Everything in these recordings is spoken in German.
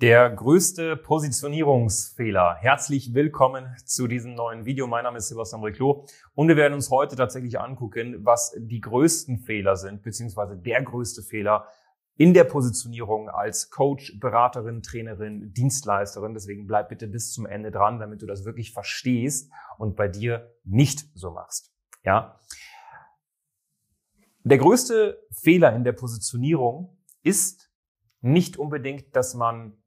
Der größte Positionierungsfehler. Herzlich willkommen zu diesem neuen Video. Mein Name ist Sebastian Reclo und wir werden uns heute tatsächlich angucken, was die größten Fehler sind, beziehungsweise der größte Fehler in der Positionierung als Coach, Beraterin, Trainerin, Dienstleisterin. Deswegen bleib bitte bis zum Ende dran, damit du das wirklich verstehst und bei dir nicht so machst. Ja. Der größte Fehler in der Positionierung ist nicht unbedingt, dass man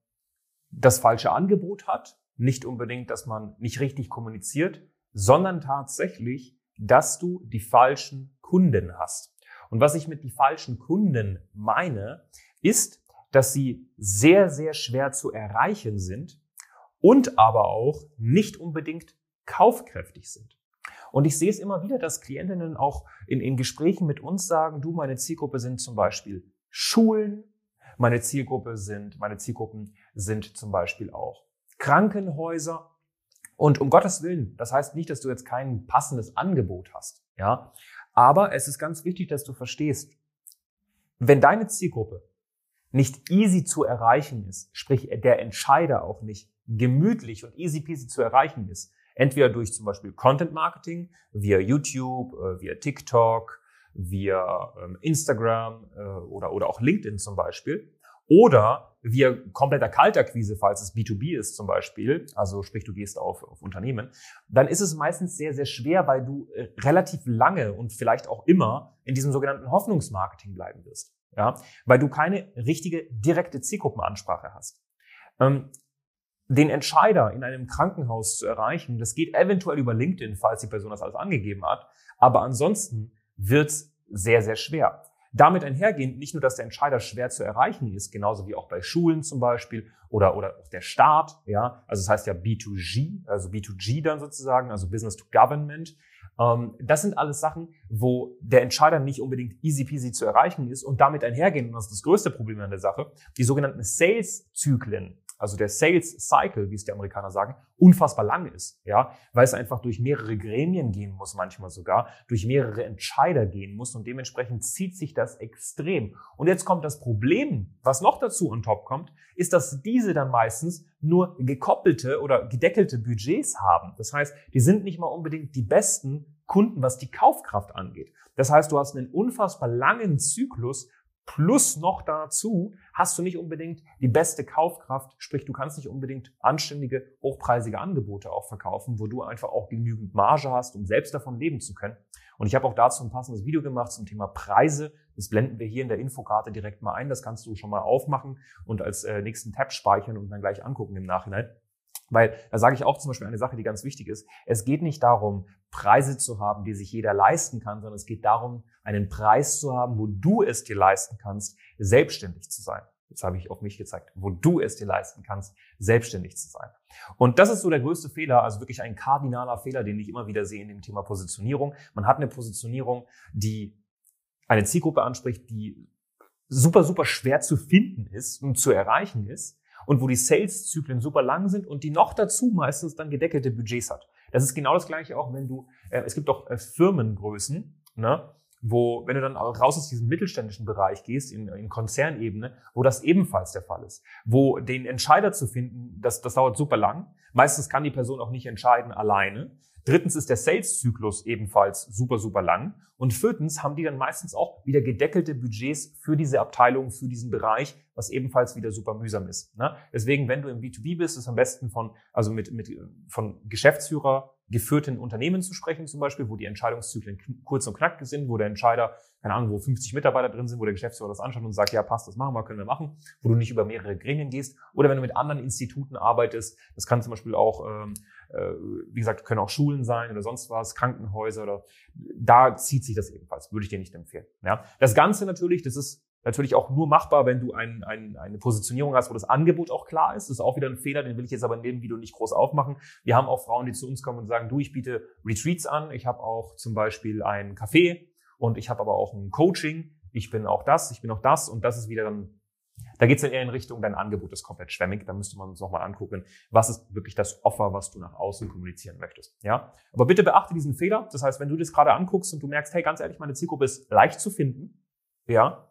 das falsche Angebot hat, nicht unbedingt, dass man nicht richtig kommuniziert, sondern tatsächlich, dass du die falschen Kunden hast. Und was ich mit die falschen Kunden meine, ist, dass sie sehr, sehr schwer zu erreichen sind und aber auch nicht unbedingt kaufkräftig sind. Und ich sehe es immer wieder, dass Klientinnen auch in, in Gesprächen mit uns sagen, du, meine Zielgruppe sind zum Beispiel Schulen, meine Zielgruppe sind, meine Zielgruppen sind zum Beispiel auch Krankenhäuser. Und um Gottes Willen, das heißt nicht, dass du jetzt kein passendes Angebot hast, ja. Aber es ist ganz wichtig, dass du verstehst, wenn deine Zielgruppe nicht easy zu erreichen ist, sprich der Entscheider auch nicht gemütlich und easy peasy zu erreichen ist, entweder durch zum Beispiel Content Marketing, via YouTube, äh, via TikTok, via ähm, Instagram äh, oder, oder auch LinkedIn zum Beispiel. Oder via kompletter Kaltakquise, falls es B2B ist zum Beispiel, also sprich, du gehst auf, auf Unternehmen, dann ist es meistens sehr, sehr schwer, weil du äh, relativ lange und vielleicht auch immer in diesem sogenannten Hoffnungsmarketing bleiben wirst. Ja, weil du keine richtige direkte Zielgruppenansprache hast. Ähm, den Entscheider in einem Krankenhaus zu erreichen, das geht eventuell über LinkedIn, falls die Person das alles angegeben hat, aber ansonsten wird's sehr, sehr schwer. Damit einhergehend nicht nur, dass der Entscheider schwer zu erreichen ist, genauso wie auch bei Schulen zum Beispiel oder, oder auch der Staat, ja, also das heißt ja B2G, also B2G dann sozusagen, also Business to Government. Ähm, das sind alles Sachen, wo der Entscheider nicht unbedingt easy peasy zu erreichen ist und damit einhergehend, und das ist das größte Problem an der Sache, die sogenannten Sales-Zyklen also der Sales Cycle, wie es die Amerikaner sagen, unfassbar lang ist, ja, weil es einfach durch mehrere Gremien gehen muss, manchmal sogar, durch mehrere Entscheider gehen muss und dementsprechend zieht sich das extrem. Und jetzt kommt das Problem, was noch dazu on top kommt, ist, dass diese dann meistens nur gekoppelte oder gedeckelte Budgets haben. Das heißt, die sind nicht mal unbedingt die besten Kunden, was die Kaufkraft angeht. Das heißt, du hast einen unfassbar langen Zyklus Plus noch dazu hast du nicht unbedingt die beste Kaufkraft, sprich du kannst nicht unbedingt anständige, hochpreisige Angebote auch verkaufen, wo du einfach auch genügend Marge hast, um selbst davon leben zu können. Und ich habe auch dazu ein passendes Video gemacht zum Thema Preise. Das blenden wir hier in der Infokarte direkt mal ein. Das kannst du schon mal aufmachen und als äh, nächsten Tab speichern und dann gleich angucken im Nachhinein. Weil da sage ich auch zum Beispiel eine Sache, die ganz wichtig ist. Es geht nicht darum, Preise zu haben, die sich jeder leisten kann, sondern es geht darum, einen Preis zu haben, wo du es dir leisten kannst, selbstständig zu sein. Jetzt habe ich auf mich gezeigt, wo du es dir leisten kannst, selbstständig zu sein. Und das ist so der größte Fehler, also wirklich ein kardinaler Fehler, den ich immer wieder sehe in dem Thema Positionierung. Man hat eine Positionierung, die eine Zielgruppe anspricht, die super, super schwer zu finden ist und zu erreichen ist und wo die Sales-Zyklen super lang sind und die noch dazu meistens dann gedeckelte Budgets hat. Das ist genau das gleiche auch, wenn du, äh, es gibt auch äh, Firmengrößen, ne, wo, wenn du dann raus aus diesem mittelständischen Bereich gehst, in, in Konzernebene, wo das ebenfalls der Fall ist. Wo den Entscheider zu finden, das, das dauert super lang. Meistens kann die Person auch nicht entscheiden alleine. Drittens ist der Sales-Zyklus ebenfalls super, super lang. Und viertens haben die dann meistens auch wieder gedeckelte Budgets für diese Abteilung, für diesen Bereich, was ebenfalls wieder super mühsam ist. Ne? Deswegen, wenn du im B2B bist, ist am besten von, also mit, mit, von Geschäftsführer geführten Unternehmen zu sprechen, zum Beispiel, wo die Entscheidungszyklen kurz und knackig sind, wo der Entscheider, keine Ahnung, wo 50 Mitarbeiter drin sind, wo der Geschäftsführer das anschaut und sagt, ja, passt, das machen wir, können wir machen, wo du nicht über mehrere Gremien gehst. Oder wenn du mit anderen Instituten arbeitest, das kann zum Beispiel auch ähm, äh, wie gesagt, können auch Schulen sein oder sonst was, Krankenhäuser oder da zieht sich das ebenfalls, würde ich dir nicht empfehlen. Ja, das Ganze natürlich, das ist natürlich auch nur machbar, wenn du ein, ein, eine Positionierung hast, wo das Angebot auch klar ist. Das ist auch wieder ein Fehler, den will ich jetzt aber in dem Video nicht groß aufmachen. Wir haben auch Frauen, die zu uns kommen und sagen, du, ich biete Retreats an, ich habe auch zum Beispiel ein Café und ich habe aber auch ein Coaching. Ich bin auch das, ich bin auch das und das ist wieder dann da geht es dann eher in Richtung, dein Angebot ist komplett schwämmig. Da müsste man uns nochmal angucken, was ist wirklich das Offer, was du nach außen kommunizieren möchtest. Ja, aber bitte beachte diesen Fehler. Das heißt, wenn du das gerade anguckst und du merkst, hey, ganz ehrlich, meine Zielgruppe ist leicht zu finden, ja,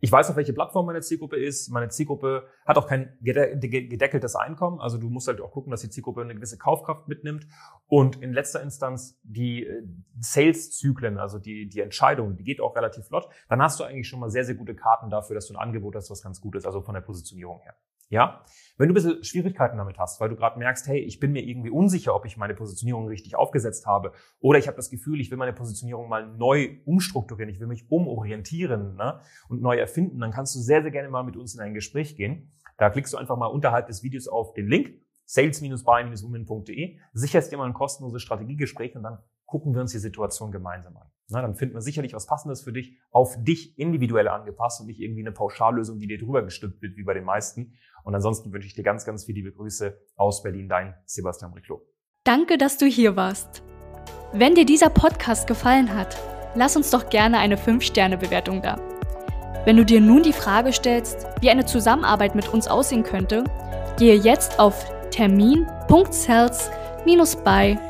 ich weiß, auf welche Plattform meine Zielgruppe ist. Meine Zielgruppe hat auch kein gedeckeltes Einkommen. Also du musst halt auch gucken, dass die Zielgruppe eine gewisse Kaufkraft mitnimmt. Und in letzter Instanz die äh, Sales-Zyklen, also die, die Entscheidung, die geht auch relativ flott. Dann hast du eigentlich schon mal sehr, sehr gute Karten dafür, dass du ein Angebot hast, was ganz gut ist, also von der Positionierung her. Ja, wenn du ein bisschen Schwierigkeiten damit hast, weil du gerade merkst, hey, ich bin mir irgendwie unsicher, ob ich meine Positionierung richtig aufgesetzt habe, oder ich habe das Gefühl, ich will meine Positionierung mal neu umstrukturieren, ich will mich umorientieren ne, und neu erfinden, dann kannst du sehr, sehr gerne mal mit uns in ein Gespräch gehen. Da klickst du einfach mal unterhalb des Videos auf den Link sales-buy-women.de, sicherst dir mal ein kostenloses Strategiegespräch und dann gucken wir uns die Situation gemeinsam an. Na, dann finden wir sicherlich was Passendes für dich, auf dich individuell angepasst und nicht irgendwie eine Pauschallösung, die dir drüber gestülpt wird, wie bei den meisten. Und ansonsten wünsche ich dir ganz, ganz viele liebe Grüße aus Berlin, dein Sebastian Riclo. Danke, dass du hier warst. Wenn dir dieser Podcast gefallen hat, lass uns doch gerne eine 5-Sterne-Bewertung da. Wenn du dir nun die Frage stellst, wie eine Zusammenarbeit mit uns aussehen könnte, gehe jetzt auf